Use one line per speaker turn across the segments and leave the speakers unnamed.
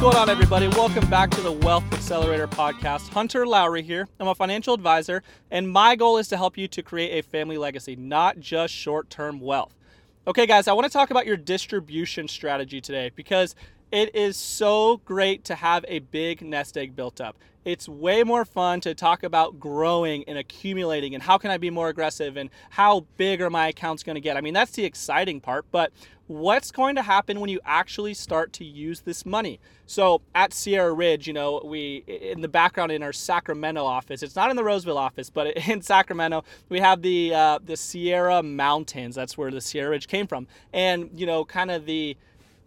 Going on, everybody? Welcome back to the Wealth Accelerator podcast. Hunter Lowry here. I'm a financial advisor, and my goal is to help you to create a family legacy, not just short term wealth. Okay, guys, I want to talk about your distribution strategy today because it is so great to have a big nest egg built up. It's way more fun to talk about growing and accumulating and how can I be more aggressive and how big are my accounts going to get. I mean, that's the exciting part, but what's going to happen when you actually start to use this money. So at Sierra Ridge, you know, we in the background in our Sacramento office, it's not in the Roseville office, but in Sacramento, we have the uh, the Sierra Mountains. That's where the Sierra Ridge came from, and you know, kind of the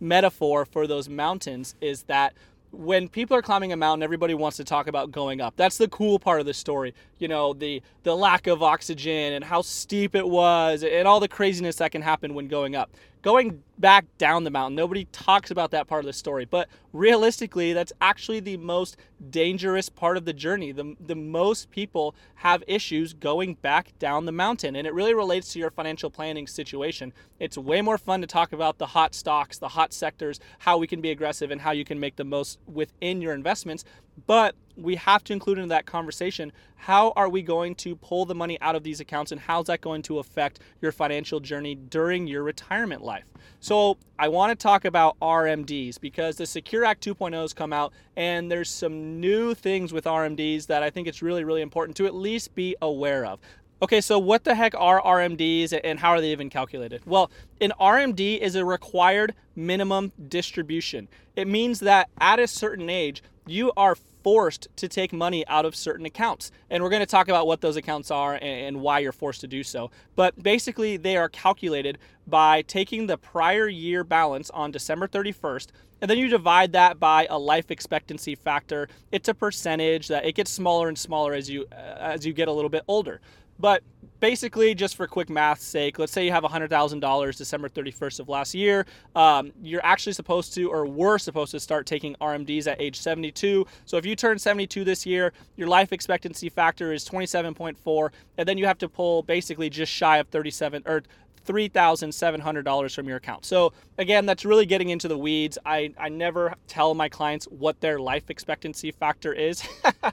metaphor for those mountains is that when people are climbing a mountain, everybody wants to talk about going up. That's the cool part of the story. You know, the the lack of oxygen and how steep it was and all the craziness that can happen when going up going back down the mountain. Nobody talks about that part of the story, but realistically, that's actually the most dangerous part of the journey. The, the most people have issues going back down the mountain, and it really relates to your financial planning situation. It's way more fun to talk about the hot stocks, the hot sectors, how we can be aggressive, and how you can make the most within your investments. But we have to include in that conversation how are we going to pull the money out of these accounts and how's that going to affect your financial journey during your retirement life. So, I want to talk about RMDs because the Secure Act 2.0 has come out and there's some new things with RMDs that I think it's really really important to at least be aware of. Okay, so what the heck are RMDs and how are they even calculated? Well, an RMD is a required minimum distribution. It means that at a certain age, you are forced to take money out of certain accounts. And we're going to talk about what those accounts are and, why you're forced to do so. But basically, they are calculated by taking the prior year balance on December 31st and then you divide that by a life expectancy factor. It's a percentage that it gets smaller and smaller as you uh, as you get a little bit older. But basically, just for quick math's sake, let's say you have $100,000 December 31st of last year. Um, you're actually supposed to, or were supposed to, start taking RMDs at age 72. So if you turn 72 this year, your life expectancy factor is 27.4, and then you have to pull basically just shy of 37 or $3,700 from your account. So, again, that's really getting into the weeds. I, I never tell my clients what their life expectancy factor is,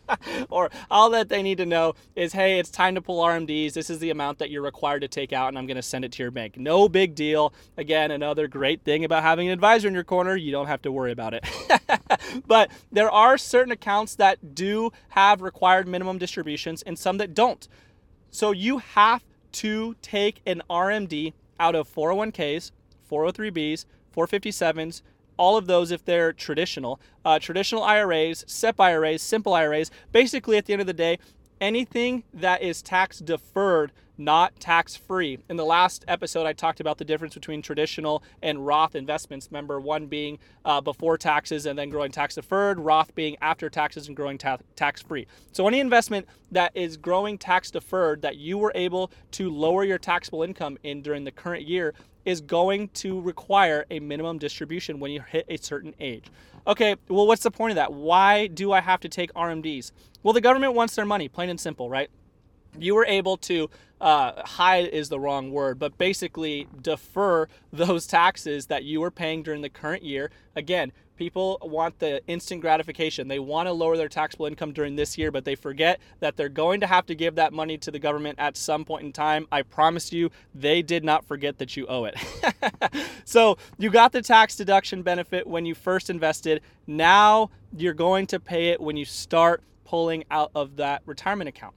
or all that they need to know is hey, it's time to pull RMDs. This is the amount that you're required to take out, and I'm going to send it to your bank. No big deal. Again, another great thing about having an advisor in your corner, you don't have to worry about it. but there are certain accounts that do have required minimum distributions and some that don't. So you have to take an RMD out of 401ks, 403bs, 457s, all of those if they're traditional, uh, traditional IRAs, SEP IRAs, simple IRAs. Basically, at the end of the day, anything that is tax deferred not tax free. In the last episode, I talked about the difference between traditional and Roth investments. Remember, one being uh, before taxes and then growing tax deferred, Roth being after taxes and growing ta- tax free. So, any investment that is growing tax deferred that you were able to lower your taxable income in during the current year is going to require a minimum distribution when you hit a certain age. Okay, well, what's the point of that? Why do I have to take RMDs? Well, the government wants their money, plain and simple, right? You were able to uh, hide is the wrong word, but basically defer those taxes that you were paying during the current year. Again, people want the instant gratification. They want to lower their taxable income during this year, but they forget that they're going to have to give that money to the government at some point in time. I promise you, they did not forget that you owe it. so you got the tax deduction benefit when you first invested. Now you're going to pay it when you start pulling out of that retirement account.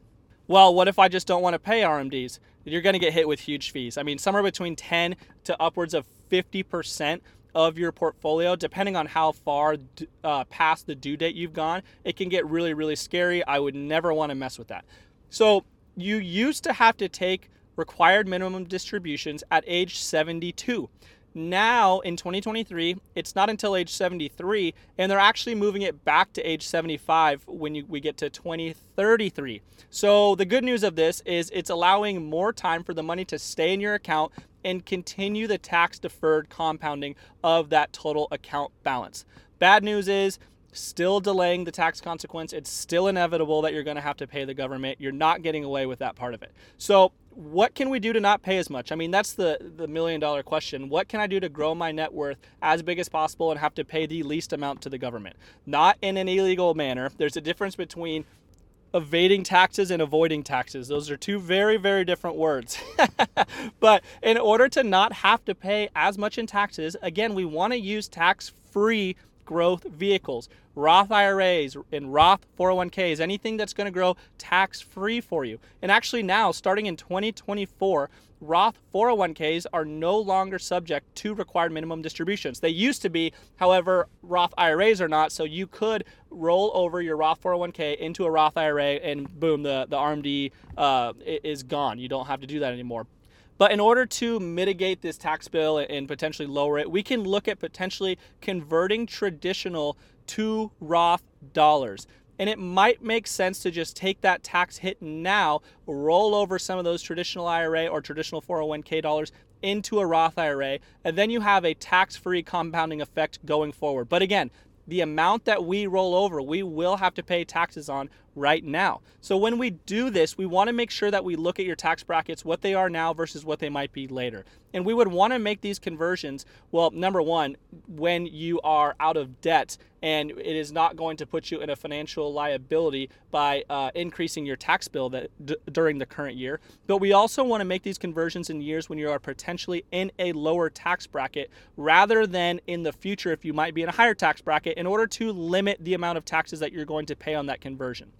Well, what if I just don't want to pay RMDs? You're going to get hit with huge fees. I mean, somewhere between 10 to upwards of 50% of your portfolio, depending on how far uh, past the due date you've gone, it can get really, really scary. I would never want to mess with that. So, you used to have to take required minimum distributions at age 72. Now in 2023, it's not until age 73, and they're actually moving it back to age 75 when you, we get to 2033. So the good news of this is it's allowing more time for the money to stay in your account and continue the tax deferred compounding of that total account balance. Bad news is still delaying the tax consequence. It's still inevitable that you're going to have to pay the government. You're not getting away with that part of it. So what can we do to not pay as much? I mean, that's the the million dollar question. What can I do to grow my net worth as big as possible and have to pay the least amount to the government? Not in an illegal manner. There's a difference between evading taxes and avoiding taxes. Those are two very, very different words. but in order to not have to pay as much in taxes, again, we want to use tax free growth vehicles, Roth IRAs and Roth 401ks, anything that's going to grow tax free for you. And actually, now, starting in 2024, Roth 401ks are no longer subject to required minimum distributions. They used to be, however, Roth IRAs are not. So you could roll over your Roth 401k into a Roth IRA, and boom, the the RMD uh, is gone. You don't have to do that anymore. But in order to mitigate this tax bill and potentially lower it, we can look at potentially converting traditional to Roth dollars. And it might make sense to just take that tax hit now, roll over some of those traditional IRA or traditional 401k dollars into a Roth IRA, and then you have a tax free compounding effect going forward. But again, the amount that we roll over, we will have to pay taxes on right now. So when we do this, we want to make sure that we look at your tax brackets, what they are now versus what they might be later. And we would want to make these conversions, well, number one, when you are out of debt and it is not going to put you in a financial liability by uh, increasing your tax bill that d- during the current year. But we also want to make these conversions in years when you are potentially in a lower tax bracket rather than in the future if you might be in a higher tax bracket in order to limit the amount of taxes that you're going to pay on that conversion.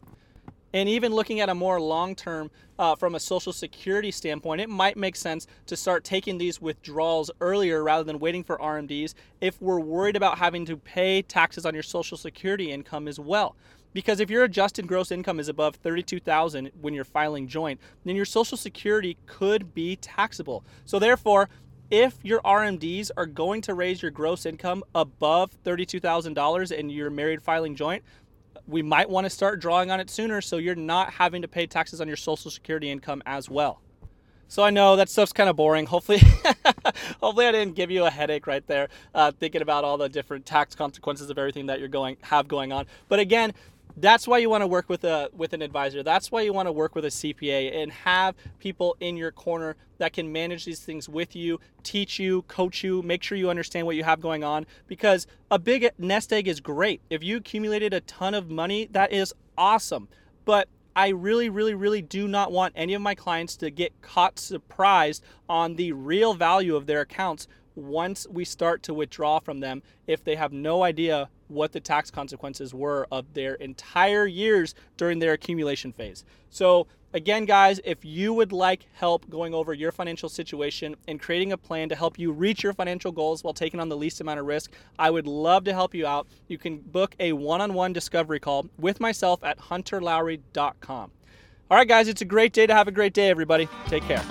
And even looking at a more long term, uh, from a Social Security standpoint, it might make sense to start taking these withdrawals earlier rather than waiting for RMDs if we're worried about having to pay taxes on your Social Security income as well. Because if your adjusted gross income is above 32,000 when you're filing joint, then your Social Security could be taxable. So therefore, if your RMDs are going to raise your gross income above $32,000 and you're married filing joint, we might want to start drawing on it sooner so you're not having to pay taxes on your social security income as well. So I know that stuff's kind of boring. Hopefully, hopefully I didn't give you a headache right there, uh, thinking about all the different tax consequences of everything that you're going have going on. But again, that's why you want to work with a with an advisor. That's why you want to work with a cpa and have people in your corner that can manage these things with you teach you coach you make sure you understand what you have going on because a big nest egg is great. If you accumulated a ton of money that is awesome. But I really, really, really do not want any of my clients to get caught surprised on the real value of their accounts once we start to withdraw from them if they have no idea what the tax consequences were of their entire years during their accumulation phase. So, again, guys, if you would like help going over your financial situation and creating a plan to help you reach your financial goals while taking on the least amount of risk, I would love to help you out. You can book a one on one discovery call with myself at hunterlowry.com. All right, guys, it's a great day to have a great day, everybody. Take care.